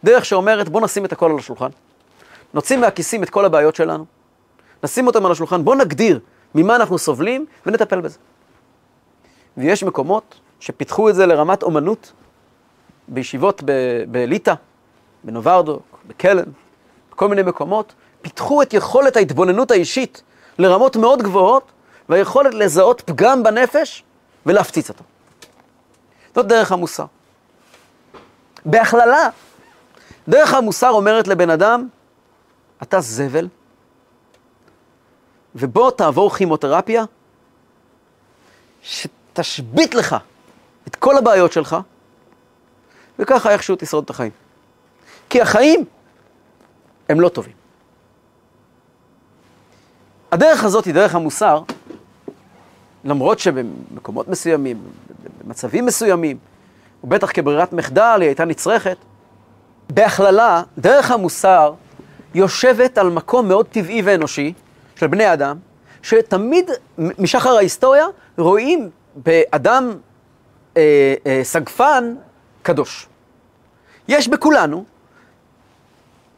דרך שאומרת, בוא נשים את הכל על השולחן, נוציא מהכיסים את כל הבעיות שלנו, נשים אותם על השולחן, בוא נגדיר ממה אנחנו סובלים ונטפל בזה. ויש מקומות שפיתחו את זה לרמת אומנות, בישיבות בליטא, בנוברדוק, בקלן, בכל מיני מקומות, פיתחו את יכולת ההתבוננות האישית לרמות מאוד גבוהות, והיכולת לזהות פגם בנפש ולהפציץ אותו. זאת דרך המוסר. בהכללה, דרך המוסר אומרת לבן אדם, אתה זבל, ובוא תעבור כימותרפיה, שתשבית לך את כל הבעיות שלך, וככה איכשהו תשרוד את החיים. כי החיים הם לא טובים. הדרך הזאת היא דרך המוסר, למרות שבמקומות מסוימים, במצבים מסוימים, ובטח כברירת מחדל היא הייתה נצרכת, בהכללה, דרך המוסר יושבת על מקום מאוד טבעי ואנושי של בני אדם, שתמיד, משחר ההיסטוריה, רואים באדם אה, אה, סגפן קדוש. יש בכולנו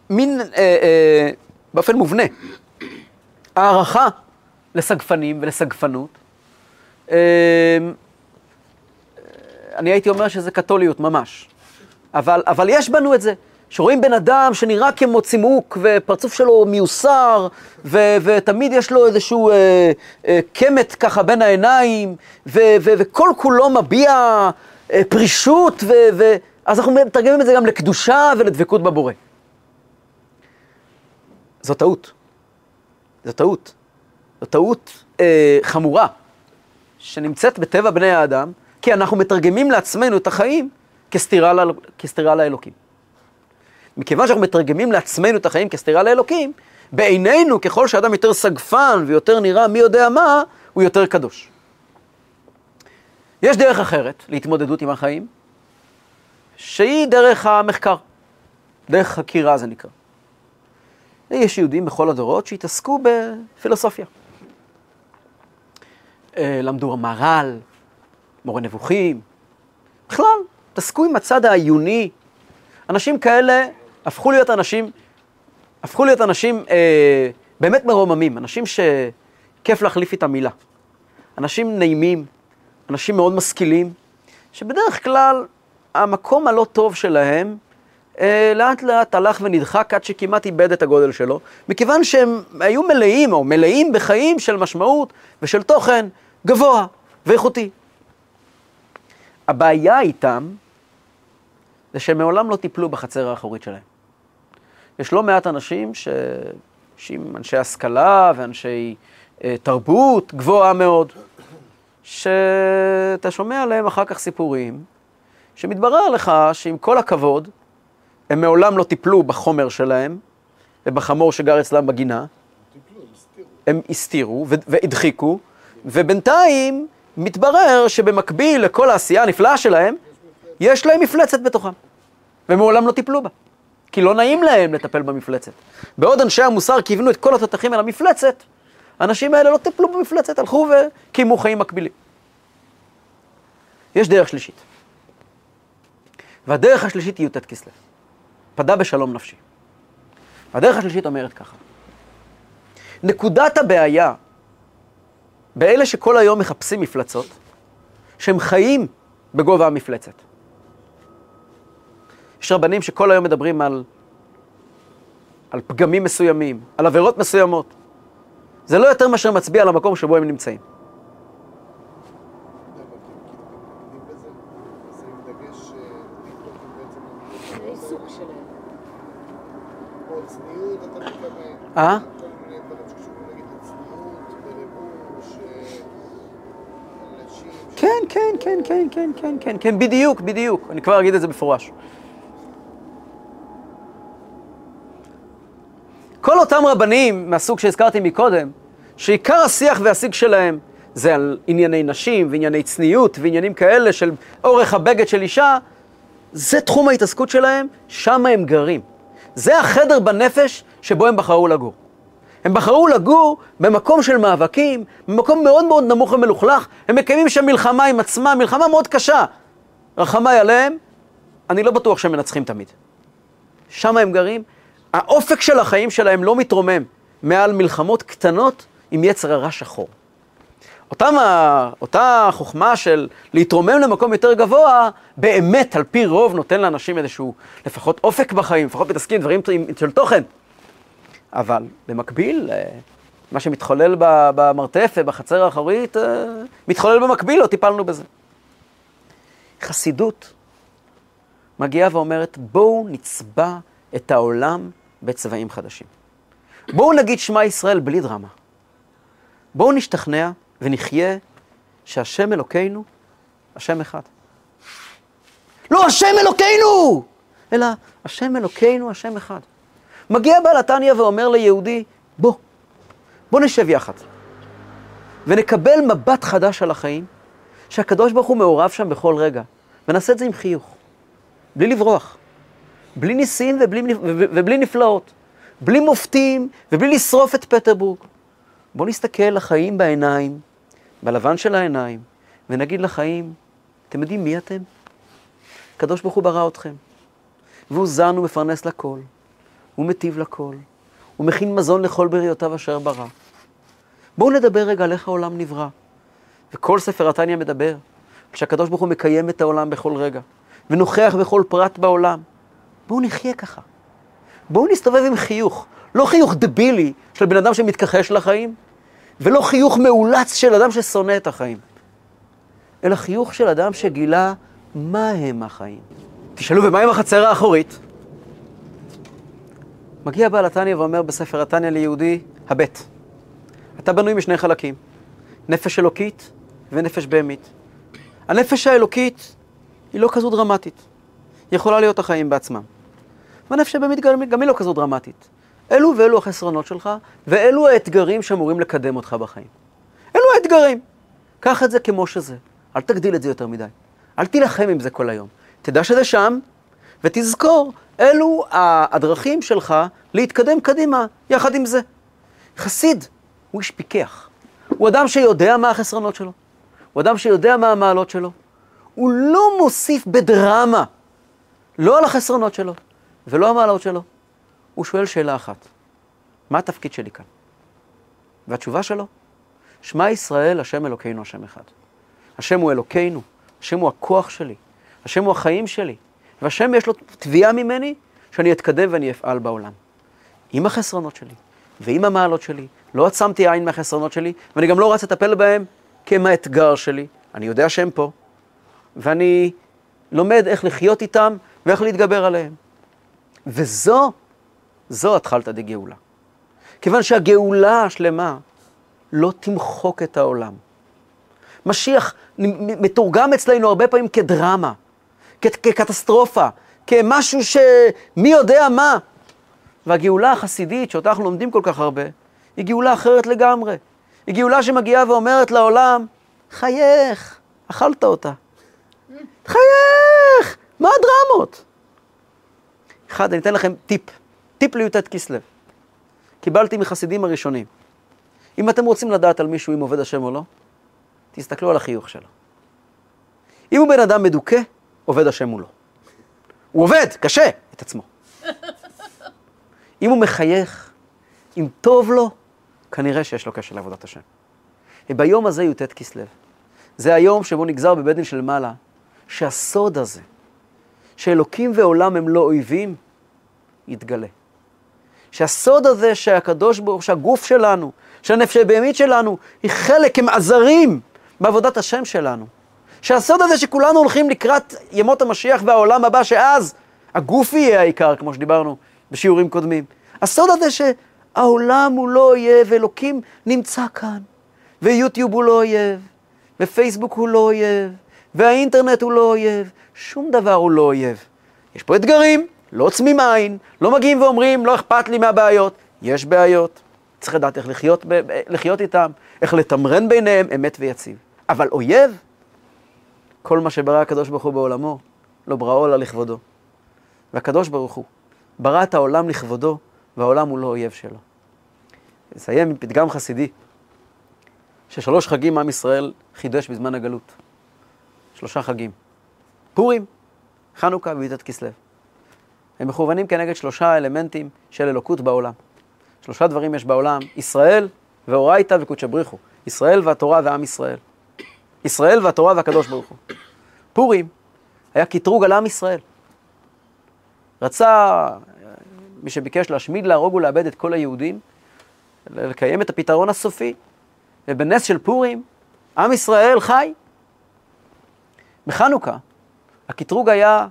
מין, אה, אה, באופן מובנה, הערכה לסגפנים ולסגפנות. אה, אני הייתי אומר שזה קתוליות ממש. אבל, אבל יש בנו את זה, שרואים בן אדם שנראה כמו צימוק ופרצוף שלו מיוסר, ו, ותמיד יש לו איזשהו אה, אה, קמת ככה בין העיניים, ו, ו, וכל כולו מביע אה, פרישות, ו, ו, אז אנחנו מתרגמים את זה גם לקדושה ולדבקות בבורא. זו טעות. זו טעות. זו טעות אה, חמורה, שנמצאת בטבע בני האדם, כי אנחנו מתרגמים לעצמנו את החיים כסתירה, ל... כסתירה לאלוקים. מכיוון שאנחנו מתרגמים לעצמנו את החיים כסתירה לאלוקים, בעינינו, ככל שאדם יותר סגפן ויותר נראה מי יודע מה, הוא יותר קדוש. יש דרך אחרת להתמודדות עם החיים, שהיא דרך המחקר, דרך חקירה זה נקרא. יש יהודים בכל הדורות שהתעסקו בפילוסופיה. אה, למדו מהר"ל, מורה נבוכים, בכלל, התעסקו עם הצד העיוני. אנשים כאלה הפכו להיות אנשים, הפכו להיות אנשים אה, באמת מרוממים, אנשים שכיף להחליף איתם מילה. אנשים נעימים, אנשים מאוד משכילים, שבדרך כלל המקום הלא טוב שלהם אה, לאט לאט הלך ונדחק עד שכמעט איבד את הגודל שלו, מכיוון שהם היו מלאים או מלאים בחיים של משמעות ושל תוכן גבוה ואיכותי. הבעיה איתם זה שהם מעולם לא טיפלו בחצר האחורית שלהם. יש לא מעט אנשים ש... שהם אנשי השכלה ואנשי אה, תרבות גבוהה מאוד, שאתה שומע עליהם אחר כך סיפורים, שמתברר לך שעם כל הכבוד, הם מעולם לא טיפלו בחומר שלהם ובחמור שגר אצלם בגינה. הם הסתירו והדחיקו, ובינתיים מתברר שבמקביל לכל העשייה הנפלאה שלהם, יש להם מפלצת בתוכם, ומעולם לא טיפלו בה, כי לא נעים להם לטפל במפלצת. בעוד אנשי המוסר כיוונו את כל התותחים אל המפלצת, האנשים האלה לא טיפלו במפלצת, הלכו וקיימו חיים מקבילים. יש דרך שלישית. והדרך השלישית היא י"ט כסלו. פדה בשלום נפשי. הדרך השלישית אומרת ככה, נקודת הבעיה באלה שכל היום מחפשים מפלצות, שהם חיים בגובה המפלצת. יש רבנים שכל היום מדברים על, על פגמים מסוימים, על עבירות מסוימות. זה לא יותר מאשר מצביע על המקום שבו הם נמצאים. אה? כן, כן, כן, כן, כן, כן, כן, כן, בדיוק, בדיוק. אני כבר אגיד את זה במפורש. כל אותם רבנים מהסוג שהזכרתי מקודם, שעיקר השיח והשיג שלהם זה על ענייני נשים וענייני צניעות ועניינים כאלה של אורך הבגד של אישה, זה תחום ההתעסקות שלהם, שם הם גרים. זה החדר בנפש שבו הם בחרו לגור. הם בחרו לגור במקום של מאבקים, במקום מאוד מאוד נמוך ומלוכלך, הם מקיימים שם מלחמה עם עצמם, מלחמה מאוד קשה. רחמי עליהם, אני לא בטוח שהם מנצחים תמיד. שם הם גרים, האופק של החיים שלהם לא מתרומם מעל מלחמות קטנות עם יצר הרע שחור. אותם, אותה חוכמה של להתרומם למקום יותר גבוה, באמת, על פי רוב, נותן לאנשים איזשהו, לפחות אופק בחיים, לפחות מתעסקים דברים של תוכן. אבל במקביל, אה, מה שמתחולל במרתף ובחצר האחורית, אה, מתחולל במקביל, לא טיפלנו בזה. חסידות מגיעה ואומרת, בואו נצבע את העולם בצבעים חדשים. בואו נגיד שמע ישראל בלי דרמה. בואו נשתכנע ונחיה שהשם אלוקינו, השם אחד. לא השם אלוקינו! אלא השם אלוקינו, השם אחד. מגיע בעל התניא ואומר ליהודי, בוא, בוא נשב יחד. ונקבל מבט חדש על החיים, שהקדוש ברוך הוא מעורב שם בכל רגע. ונעשה את זה עם חיוך, בלי לברוח, בלי ניסים ובלי, ובלי נפלאות, בלי מופתים ובלי לשרוף את פטרבורג. בואו נסתכל לחיים בעיניים, בלבן של העיניים, ונגיד לחיים, אתם יודעים מי אתם? הקדוש ברוך הוא ברא אתכם, והוא זן ומפרנס לכל. הוא מטיב לכל, הוא מכין מזון לכל בריאותיו אשר ברא. בואו נדבר רגע על איך העולם נברא. וכל ספר התניא מדבר, כשהקדוש ברוך הוא מקיים את העולם בכל רגע, ונוכח בכל פרט בעולם. בואו נחיה ככה. בואו נסתובב עם חיוך, לא חיוך דבילי של בן אדם שמתכחש לחיים, ולא חיוך מאולץ של אדם ששונא את החיים, אלא חיוך של אדם שגילה מה הם החיים. תשאלו, ומה עם החצר האחורית? מגיע בעל התניא ואומר בספר התניא ליהודי, הבט. אתה בנוי משני חלקים, נפש אלוקית ונפש בהמית. הנפש האלוקית היא לא כזו דרמטית. יכולה להיות החיים בעצמם. והנפש הבהמית גם היא לא כזו דרמטית. אלו ואלו החסרונות שלך, ואלו האתגרים שאמורים לקדם אותך בחיים. אלו האתגרים. קח את זה כמו שזה. אל תגדיל את זה יותר מדי. אל תילחם עם זה כל היום. תדע שזה שם, ותזכור, אלו הדרכים שלך להתקדם קדימה יחד עם זה. חסיד הוא איש פיקח. הוא אדם שיודע מה החסרונות שלו. הוא אדם שיודע מה המעלות שלו. הוא לא מוסיף בדרמה, לא על החסרונות שלו ולא המעלות שלו. הוא שואל שאלה אחת, מה התפקיד שלי כאן? והתשובה שלו, שמע ישראל, השם אלוקינו, השם אחד. השם הוא אלוקינו, השם הוא הכוח שלי, השם הוא החיים שלי, והשם יש לו תביעה ממני שאני אתקדם ואני אפעל בעולם. עם החסרונות שלי ועם המעלות שלי, לא עצמתי עין מהחסרונות שלי, ואני גם לא רץ לטפל בהם כמאתגר שלי. אני יודע שהם פה, ואני לומד איך לחיות איתם ואיך להתגבר עליהם. וזו, זו התחלתא דגאולה. כיוון שהגאולה השלמה לא תמחוק את העולם. משיח מתורגם אצלנו הרבה פעמים כדרמה, כקטסטרופה, כמשהו שמי יודע מה. והגאולה החסידית, שאותה אנחנו לומדים כל כך הרבה, היא גאולה אחרת לגמרי. היא גאולה שמגיעה ואומרת לעולם, חייך, אכלת אותה. חייך, מה הדרמות? אחד, אני אתן לכם טיפ, טיפ לי"ט כסלו. קיבלתי מחסידים הראשונים. אם אתם רוצים לדעת על מישהו אם עובד השם או לא, תסתכלו על החיוך שלו. אם הוא בן אדם מדוכא, עובד השם מולו. הוא עובד, קשה, את עצמו. אם הוא מחייך, אם טוב לו, כנראה שיש לו קשר לעבודת השם. וביום הזה י"ט כסלו. זה היום שבו נגזר בבית דין של מעלה, שהסוד הזה, שאלוקים ועולם הם לא אויבים, יתגלה. שהסוד הזה שהקדוש ברוך, שהגוף שלנו, שהנפש הבהמית שלנו, היא חלק, הם עזרים בעבודת השם שלנו. שהסוד הזה שכולנו הולכים לקראת ימות המשיח והעולם הבא, שאז הגוף יהיה העיקר, כמו שדיברנו בשיעורים קודמים. הסוד הזה שהעולם הוא לא אויב, אלוקים נמצא כאן, ויוטיוב הוא לא אויב, ופייסבוק הוא לא אויב, והאינטרנט הוא לא אויב, שום דבר הוא לא אויב. יש פה אתגרים, לא עוצמים עין, לא מגיעים ואומרים, לא אכפת לי מהבעיות. יש בעיות, צריך לדעת איך לחיות, לחיות איתם, איך לתמרן ביניהם, אמת ויציב. אבל אויב, כל מה שברא הקדוש ברוך הוא בעולמו, לא בראו אלא לכבודו. והקדוש ברוך הוא ברא את העולם לכבודו, והעולם הוא לא אויב שלו. נסיים עם פתגם חסידי, ששלוש חגים עם ישראל חידש בזמן הגלות. שלושה חגים. פורים, חנוכה וי"ט כסלו. הם מכוונים כנגד שלושה אלמנטים של אלוקות בעולם. שלושה דברים יש בעולם, ישראל ואורייתא וקודשא בריחו. ישראל והתורה ועם ישראל. ישראל והתורה והקדוש ברוך הוא. פורים היה קטרוג על עם ישראל. רצה מי שביקש להשמיד, להרוג ולאבד את כל היהודים, לקיים את הפתרון הסופי. ובנס של פורים, עם ישראל חי. בחנוכה, הקטרוג היה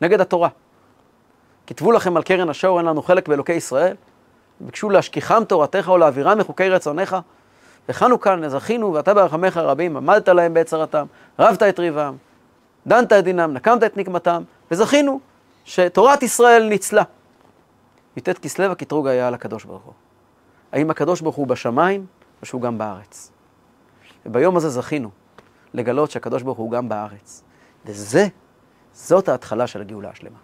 נגד התורה. כתבו לכם על קרן השור, אין לנו חלק באלוקי ישראל. ביקשו להשכיחם תורתך או להעבירם מחוקי רצונך. וחנוכה זכינו, ואתה ברחמך רבים, עמדת להם בצרתם, רבת את ריבם, דנת את דינם, נקמת את נקמתם, וזכינו שתורת ישראל ניצלה. י"ט כסלו הקטרוג היה על הקדוש ברוך הוא. האם הקדוש ברוך הוא בשמיים, או שהוא גם בארץ? וביום הזה זכינו לגלות שהקדוש ברוך הוא גם בארץ. וזה, זאת ההתחלה של הגאולה השלמה.